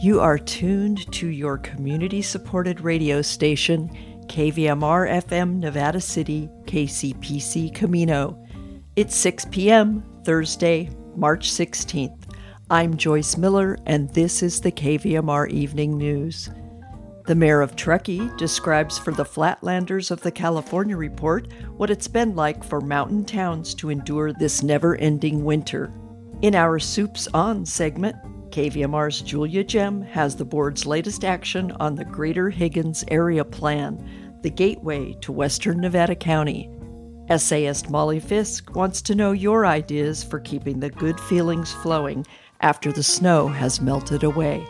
You are tuned to your community supported radio station, KVMR FM Nevada City, KCPC Camino. It's 6 p.m., Thursday, March 16th. I'm Joyce Miller, and this is the KVMR Evening News. The mayor of Truckee describes for the Flatlanders of the California Report what it's been like for mountain towns to endure this never ending winter. In our Supes On segment, KVMR's Julia Ggem has the board's latest action on the Greater Higgins Area Plan, the gateway to Western Nevada County. Essayist Molly Fisk wants to know your ideas for keeping the good feelings flowing after the snow has melted away.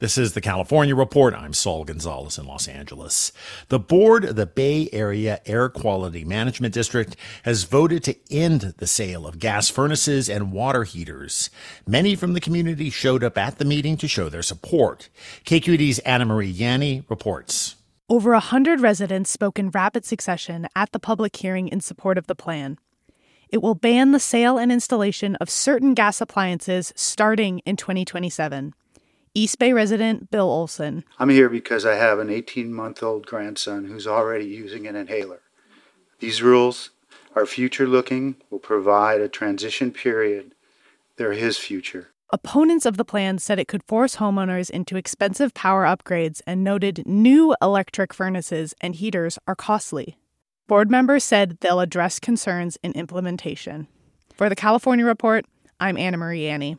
This is the California Report. I'm Saul Gonzalez in Los Angeles. The board of the Bay Area Air Quality Management District has voted to end the sale of gas furnaces and water heaters. Many from the community showed up at the meeting to show their support. KQED's Anna Marie Yanni reports. Over a hundred residents spoke in rapid succession at the public hearing in support of the plan. It will ban the sale and installation of certain gas appliances starting in 2027. East Bay resident Bill Olson. I'm here because I have an 18 month old grandson who's already using an inhaler. These rules are future looking, will provide a transition period. They're his future. Opponents of the plan said it could force homeowners into expensive power upgrades and noted new electric furnaces and heaters are costly. Board members said they'll address concerns in implementation. For the California Report, I'm Anna Marie Annie.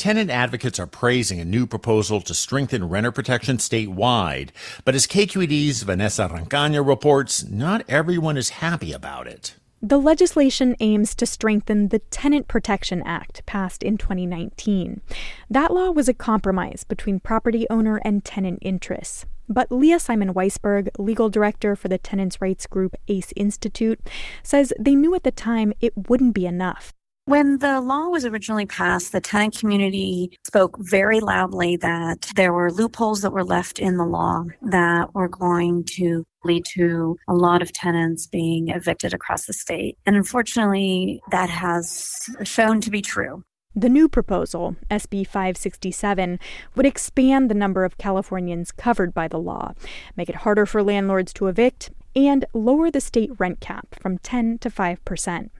Tenant advocates are praising a new proposal to strengthen renter protection statewide, but as KQED's Vanessa Rancaño reports, not everyone is happy about it. The legislation aims to strengthen the Tenant Protection Act passed in 2019. That law was a compromise between property owner and tenant interests. But Leah Simon Weisberg, legal director for the tenants' rights group ACCE Institute, says they knew at the time it wouldn't be enough. When the law was originally passed, the tenant community spoke very loudly that there were loopholes that were left in the law that were going to lead to a lot of tenants being evicted across the state. And unfortunately, that has shown to be true. The new proposal, SB 567, would expand the number of Californians covered by the law, make it harder for landlords to evict, and lower the state rent cap from 10 to 5 percent.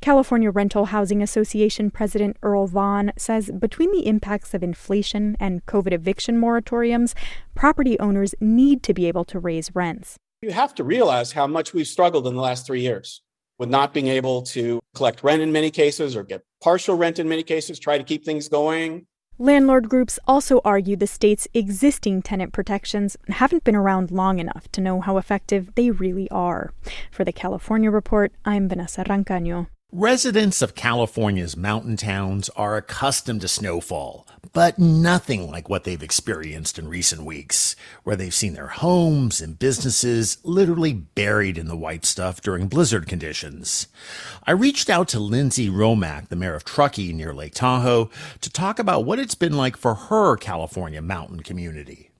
California Rental Housing Association President Earl Vaughn says between the impacts of inflation and COVID eviction moratoriums, property owners need to be able to raise rents. You have to realize how much we've struggled in the last three years with not being able to collect rent in many cases or get partial rent in many cases, try to keep things going. Landlord groups also argue the state's existing tenant protections haven't been around long enough to know how effective they really are. For the California Report, I'm Vanessa Rancaño. Residents of California's mountain towns are accustomed to snowfall, but nothing like what they've experienced in recent weeks, where they've seen their homes and businesses literally buried in the white stuff during blizzard conditions. I reached out to Lindsay Romack, the mayor of Truckee near Lake Tahoe, to talk about what it's been like for her California mountain community.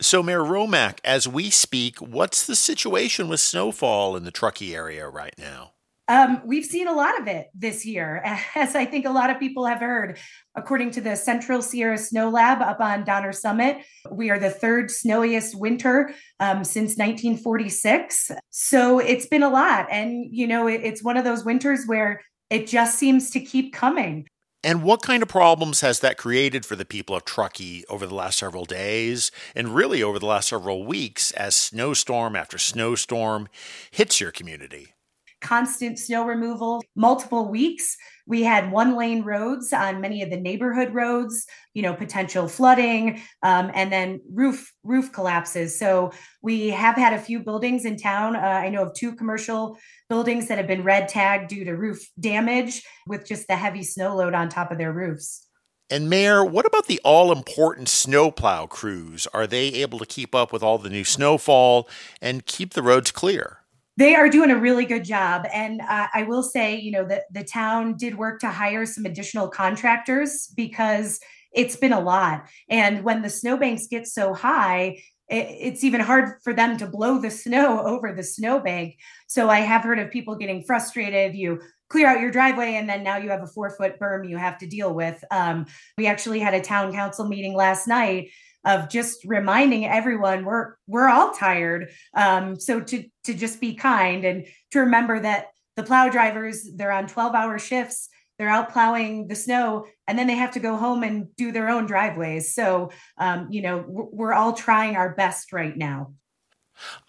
So, Mayor Romack, as we speak, what's the situation with snowfall in the Truckee area right now? Um, we've seen a lot of it this year, as I think a lot of people have heard. According to the Central Sierra Snow Lab up on Donner Summit, we are the third snowiest winter um, since 1946. So it's been a lot. And, you know, it, it's one of those winters where it just seems to keep coming. And what kind of problems has that created for the people of Truckee over the last several days and really over the last several weeks as snowstorm after snowstorm hits your community? Constant snow removal, multiple weeks. We had one lane roads on many of the neighborhood roads, you know, potential flooding, um, and then roof roof collapses. So we have had a few buildings in town. Uh, I know of two commercial buildings that have been red tagged due to roof damage with just the heavy snow load on top of their roofs. And Mayor, what about the all important snowplow crews? Are they able to keep up with all the new snowfall and keep the roads clear? They are doing a really good job and uh, i will say you know that the town did work to hire some additional contractors because it's been a lot and when the snowbanks get so high it's even hard for them to blow the snow over the snowbank. So I have heard of people getting frustrated. You clear out your driveway and then now you have a four foot berm you have to deal with. Um, we actually had a town council meeting last night of just reminding everyone we're we're all tired. Um, so to to just be kind and to remember that the plow drivers they're on 12 hour shifts they're out plowing the snow and then they have to go home and do their own driveways so um, you know we're all trying our best right now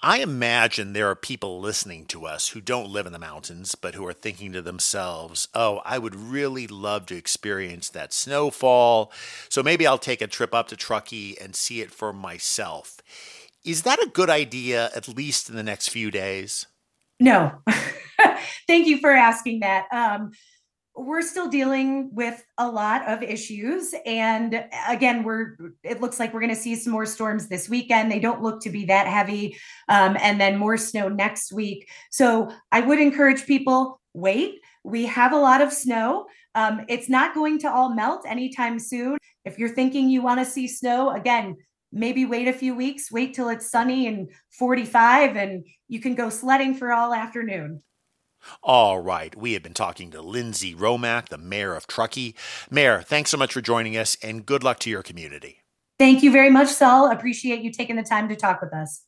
I imagine there are people listening to us who don't live in the mountains, but who are thinking to themselves, oh, I would really love to experience that snowfall. So maybe I'll take a trip up to Truckee and see it for myself. Is that a good idea, at least in the next few days? No. Thank you for asking that. Um, we're still dealing with a lot of issues. And again we're it looks like we're going to see some more storms this weekend. They don't look to be that heavy um, and then more snow next week. So i would encourage people wait. We have a lot of snow. Um, it's not going to all melt anytime soon. If you're thinking you want to see snow again maybe wait a few weeks wait till it's sunny and 45 and you can go sledding for all afternoon all right, we have been talking to Lindsay Romack, the mayor of Truckee. Mayor, thanks so much for joining us and good luck to your community. Thank you very much, Saul. Appreciate you taking the time to talk with us.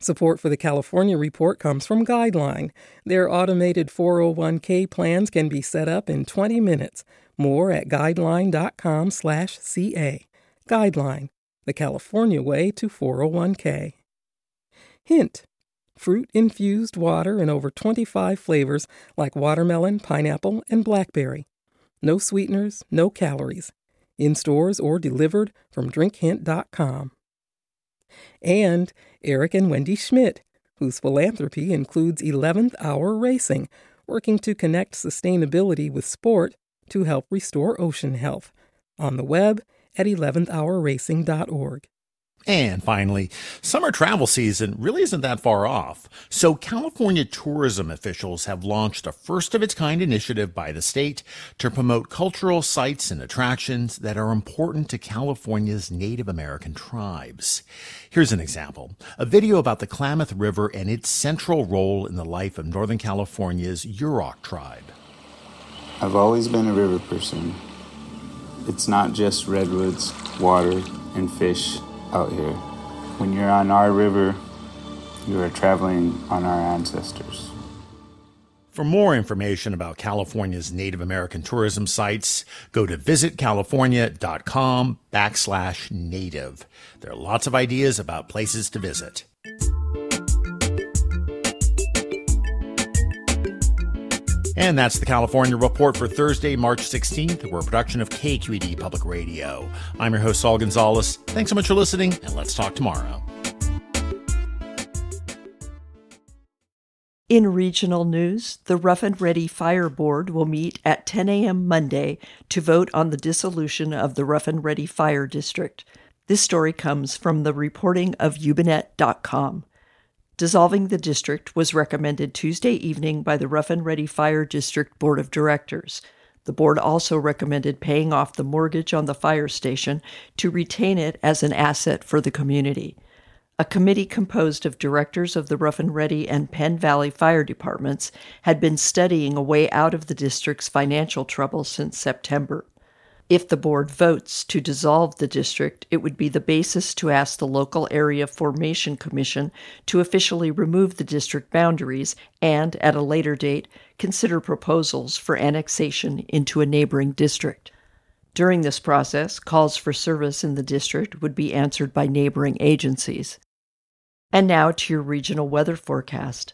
Support for the California report comes from Guideline. Their automated 401k plans can be set up in 20 minutes. More at guideline.com/ca. Guideline, the California way to 401k. Hint fruit infused water in over 25 flavors like watermelon, pineapple, and blackberry. No sweeteners, no calories. In stores or delivered from drinkhint.com. And Eric and Wendy Schmidt, whose philanthropy includes 11th Hour Racing, working to connect sustainability with sport to help restore ocean health. On the web at 11thhourracing.org. And finally, summer travel season really isn't that far off. So California tourism officials have launched a first of its kind initiative by the state to promote cultural sites and attractions that are important to California's Native American tribes. Here's an example. A video about the Klamath River and its central role in the life of Northern California's Yurok tribe. I've always been a river person. It's not just redwoods, water, and fish out here. When you're on our river, you are traveling on our ancestors. For more information about California's Native American tourism sites, go to visitcalifornia.com backslash native. There are lots of ideas about places to visit. And that's the California Report for Thursday, March 16th. We're a production of KQED Public Radio. I'm your host, Saul Gonzalez. Thanks so much for listening, and let's talk tomorrow. In regional news, the Rough and Ready Fire Board will meet at 10 a.m. Monday to vote on the dissolution of the Rough and Ready Fire District. This story comes from the reporting of YubaNet.com. Dissolving the district was recommended Tuesday evening by the Rough and Ready Fire District Board of Directors. The board also recommended paying off the mortgage on the fire station to retain it as an asset for the community. A committee composed of directors of the Rough and Ready and Penn Valley Fire Departments had been studying a way out of the district's financial trouble since September. If the board votes to dissolve the district, it would be the basis to ask the local area formation commission to officially remove the district boundaries and, at a later date, consider proposals for annexation into a neighboring district. During this process, calls for service in the district would be answered by neighboring agencies. And now to your regional weather forecast.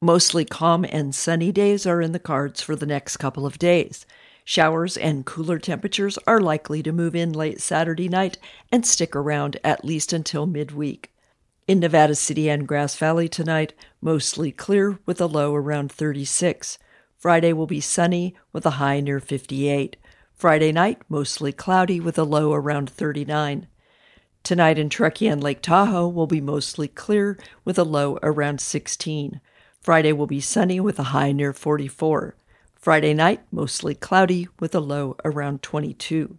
Mostly calm and sunny days are in the cards for the next couple of days. Showers and cooler temperatures are likely to move in late Saturday night and stick around at least until midweek. In Nevada City and Grass Valley tonight, mostly clear with a low around 36. Friday will be sunny with a high near 58. Friday night, mostly cloudy with a low around 39. Tonight in Truckee and Lake Tahoe will be mostly clear with a low around 16. Friday will be sunny with a high near 44. Friday night, mostly cloudy with a low around 22.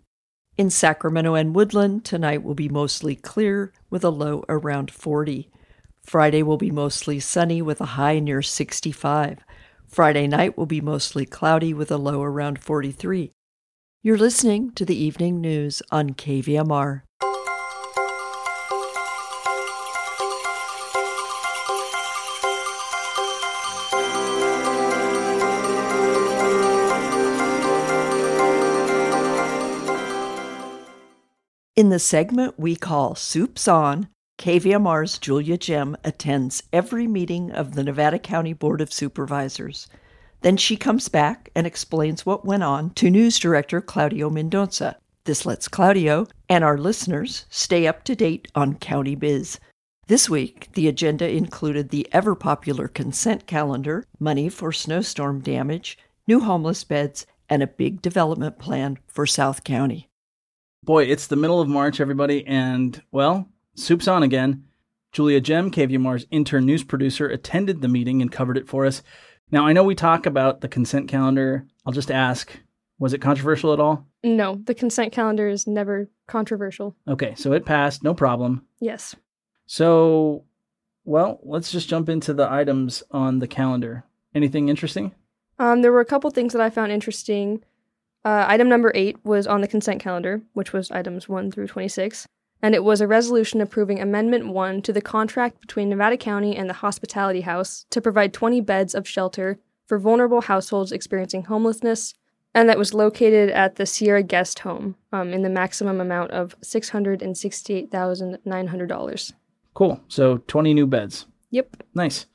In Sacramento and Woodland, tonight will be mostly clear with a low around 40. Friday will be mostly sunny with a high near 65. Friday night will be mostly cloudy with a low around 43. You're listening to the evening news on KVMR. In the segment we call Supes On, KVMR's Julia Ggem attends every meeting of the Nevada County Board of Supervisors. Then she comes back and explains what went on to News Director Claudio Mendoza. This lets Claudio and our listeners stay up to date on county biz. This week, the agenda included the ever popular consent calendar, money for snowstorm damage, new homeless beds, and a big development plan for South County. Boy, it's the middle of March, everybody, and, well, soup's on again. Julia Ggem, KVMR's intern news producer, attended the meeting and covered it for us. Now, I know we talk about the consent calendar. I'll just ask was it controversial at all? No, the consent calendar is never controversial. Okay, so it passed, no problem. Yes. So, well, let's just jump into the items on the calendar. Anything interesting? Um, there were a couple things that I found interesting. Uh, item number eight was on the consent calendar, which was items 1 through 26, and it was a resolution approving Amendment 1 to the contract between Nevada County and the Hospitality House to provide 20 beds of shelter for vulnerable households experiencing homelessness, and that was located at the Sierra Guest Home um, in the maximum amount of $668,900. Cool. So 20 new beds. Yep. Nice.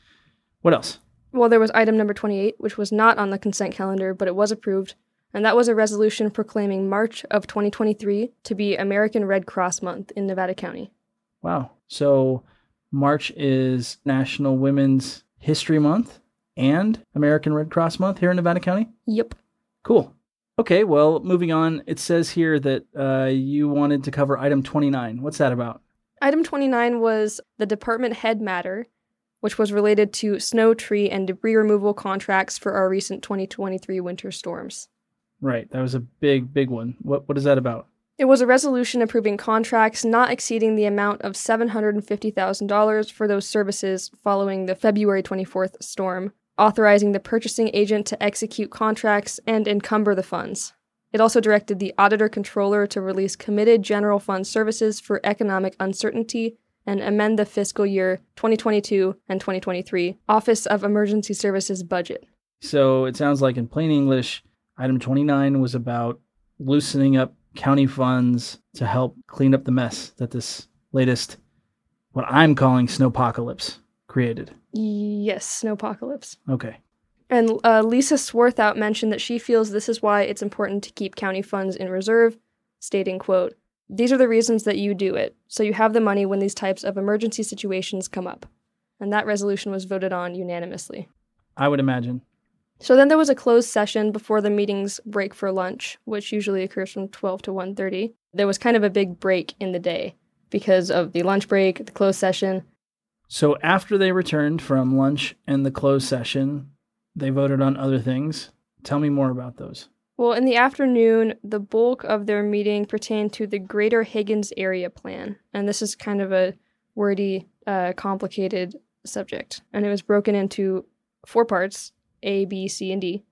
What else? Well, there was item number 28, which was not on the consent calendar, but it was approved and that was a resolution proclaiming March of 2023 to be American Red Cross Month in Nevada County. Wow. So March is National Women's History Month and American Red Cross Month here in Nevada County? Yep. Cool. Okay, well, moving on, it says here that uh, you wanted to cover item 29. What's that about? Item 29 was the department head matter, which was related to snow, tree, and debris removal contracts for our recent 2023 winter storms. Right. That was a big, big one. What what is that about? It was a resolution approving contracts not exceeding the amount of $750,000 for those services following the February 24th storm, authorizing the purchasing agent to execute contracts and encumber the funds. It also directed the auditor controller to release committed general fund services for economic uncertainty and amend the fiscal year 2022 and 2023 Office of Emergency Services budget. So it sounds like in plain English, Item 29 was about loosening up county funds to help clean up the mess that this latest, what I'm calling snowpocalypse, created. Yes, snowpocalypse. Okay. And uh, Lisa Swarthout mentioned that she feels this is why it's important to keep county funds in reserve, stating, quote, these are the reasons that you do it, so you have the money when these types of emergency situations come up. And that resolution was voted on unanimously. I would imagine. So then there was a closed session before the meetings break for lunch, which usually occurs from 12 to 1:30. There was kind of a big break in the day because of the lunch break, the closed session. So after they returned from lunch and the closed session, they voted on other things. Tell me more about those. Well, in the afternoon, the bulk of their meeting pertained to the Greater Higgins Area Plan, and this is kind of a wordy, uh, complicated subject, and it was broken into four parts a, B, C, and D.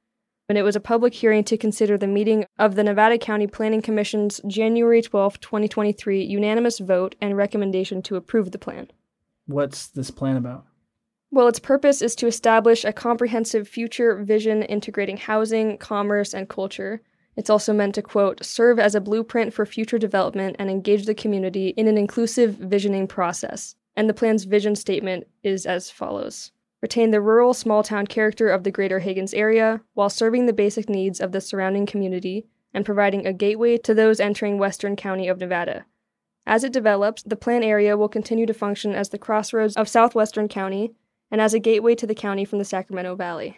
And it was a public hearing to consider the meeting of the Nevada County Planning Commission's January 12, 2023 unanimous vote and recommendation to approve the plan. What's this plan about? Well, its purpose is to establish a comprehensive future vision integrating housing, commerce, and culture. It's also meant to, quote, serve as a blueprint for future development and engage the community in an inclusive visioning process. And the plan's vision statement is as follows retain the rural small town character of the greater Higgins area while serving the basic needs of the surrounding community and providing a gateway to those entering Western County of Nevada. As it develops, the plan area will continue to function as the crossroads of southwestern county and as a gateway to the county from the Sacramento Valley.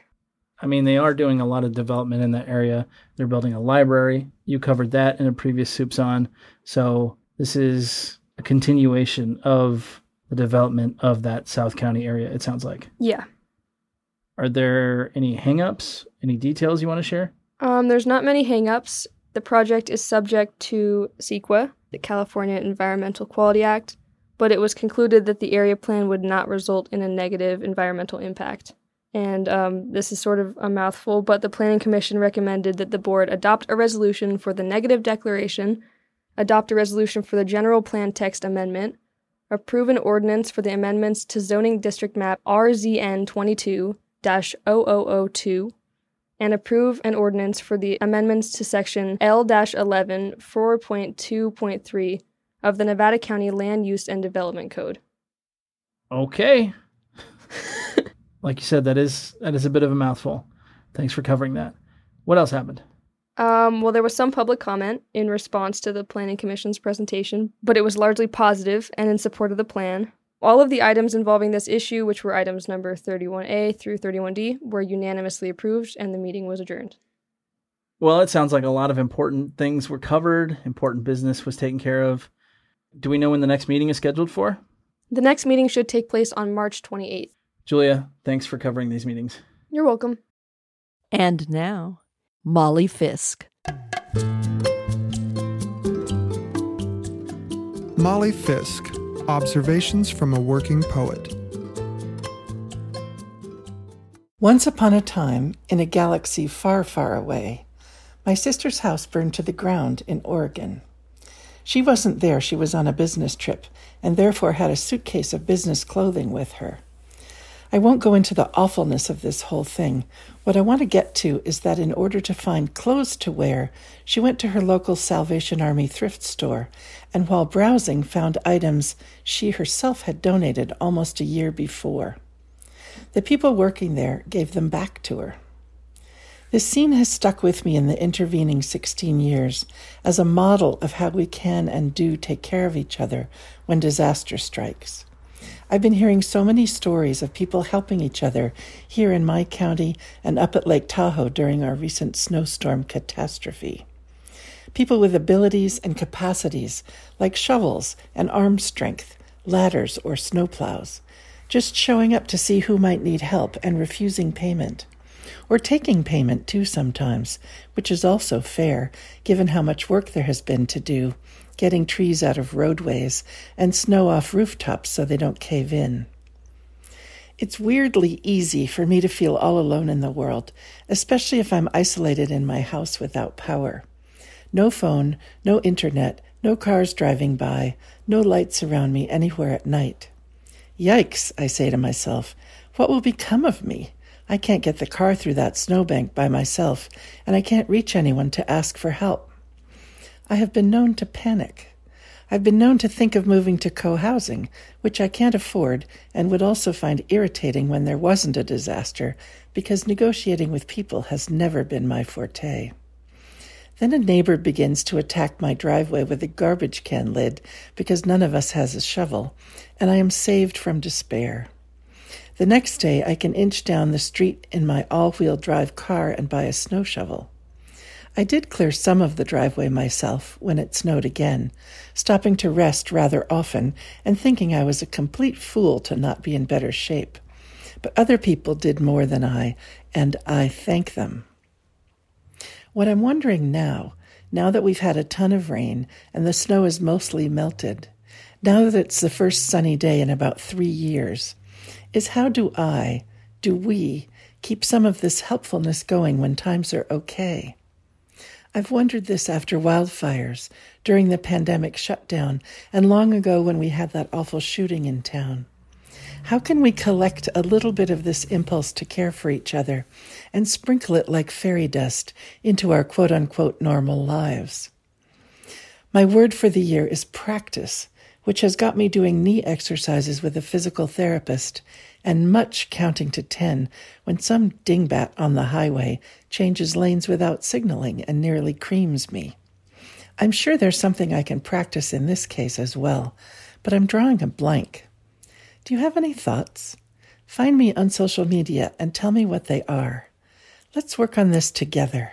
I mean, they are doing a lot of development in that area. They're building a library. You covered that in a previous Supes On. So this is a continuation of the development of that South County area, it sounds like. Yeah. Are there any hangups, any details you want to share? Um, there's not many hangups. The project is subject to CEQA, the California Environmental Quality Act, but it was concluded that the area plan would not result in a negative environmental impact. And um, this is sort of a mouthful, but the Planning Commission recommended that the board adopt a resolution for the negative declaration, adopt a resolution for the general plan text amendment, approve an ordinance for the amendments to zoning district map RZN 22 0002, and approve an ordinance for the amendments to section L 11 4.2.3 of the Nevada County Land Use and Development Code. Okay. like you said, that is that is a bit of a mouthful. Thanks for covering that. What else happened? Um, well, there was some public comment in response to the Planning Commission's presentation, but it was largely positive and in support of the plan. All of the items involving this issue, which were items number 31A through 31D, were unanimously approved and the meeting was adjourned. Well, it sounds like a lot of important things were covered, important business was taken care of. Do we know when the next meeting is scheduled for? The next meeting should take place on March 28th. Julia, thanks for covering these meetings. You're welcome. And now, Molly Fisk. Molly Fisk Observations from a Working Poet. Once upon a time, in a galaxy far, far away, my sister's house burned to the ground in Oregon. She wasn't there, she was on a business trip, and therefore had a suitcase of business clothing with her. I won't go into the awfulness of this whole thing. What I want to get to is that in order to find clothes to wear, she went to her local Salvation Army thrift store, and while browsing, found items she herself had donated almost a year before. The people working there gave them back to her. This scene has stuck with me in the intervening 16 years as a model of how we can and do take care of each other when disaster strikes. I've been hearing so many stories of people helping each other here in my county and up at Lake Tahoe during our recent snowstorm catastrophe. People with abilities and capacities like shovels and arm strength, ladders, or snowplows, just showing up to see who might need help and refusing payment or taking payment too sometimes, which is also fair given how much work there has been to do getting trees out of roadways and snow off rooftops so they don't cave in. It's weirdly easy for me to feel all alone in the world, especially if I'm isolated in my house without power. No phone, no internet, no cars driving by, no lights around me anywhere at night. Yikes, I say to myself, what will become of me? I can't get the car through that snowbank by myself, and I can't reach anyone to ask for help. I have been known to panic. I've been known to think of moving to co housing, which I can't afford and would also find irritating when there wasn't a disaster, because negotiating with people has never been my forte. Then a neighbor begins to attack my driveway with a garbage can lid because none of us has a shovel, and I am saved from despair. The next day, I can inch down the street in my all wheel drive car and buy a snow shovel. I did clear some of the driveway myself when it snowed again, stopping to rest rather often and thinking I was a complete fool to not be in better shape. But other people did more than I, and I thank them. What I'm wondering now, now that we've had a ton of rain and the snow is mostly melted, now that it's the first sunny day in about three years, is how do I, do we, keep some of this helpfulness going when times are okay? I've wondered this after wildfires, during the pandemic shutdown, and long ago when we had that awful shooting in town. How can we collect a little bit of this impulse to care for each other and sprinkle it like fairy dust into our quote unquote normal lives? My word for the year is practice, which has got me doing knee exercises with a physical therapist and much counting to 10 when some dingbat on the highway changes lanes without signaling and nearly creams me. I'm sure there's something I can practice in this case as well, but I'm drawing a blank. Do you have any thoughts? Find me on social media and tell me what they are. Let's work on this together.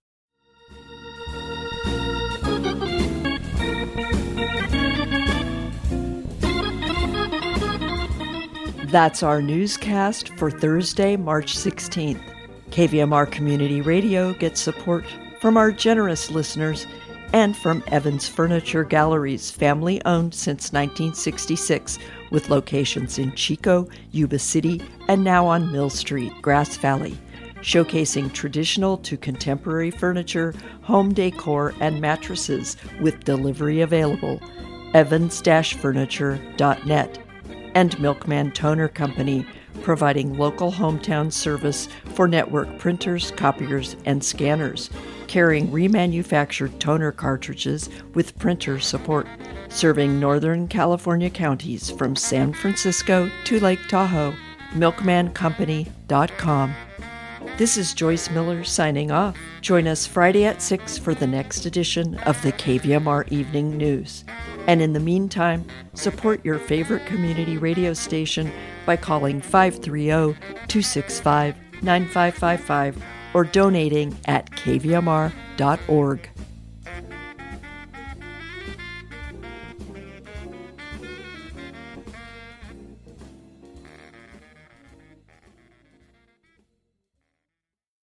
That's our newscast for Thursday, March 16th. KVMR Community Radio gets support from our generous listeners and from Evans Furniture Galleries, family owned since 1966, with locations in Chico, Yuba City, and now on Mill Street, Grass Valley, showcasing traditional to contemporary furniture, home decor, and mattresses with delivery available. evans-furniture.net and Milkman Toner Company, providing local hometown service for network printers, copiers, and scanners, carrying remanufactured toner cartridges with printer support, serving Northern California counties from San Francisco to Lake Tahoe. MilkmanCompany.com. This is Joyce Miller signing off. Join us Friday at 6 for the next edition of the KVMR Evening News. And in the meantime, support your favorite community radio station by calling 530 265 9555 or donating at kvmr.org.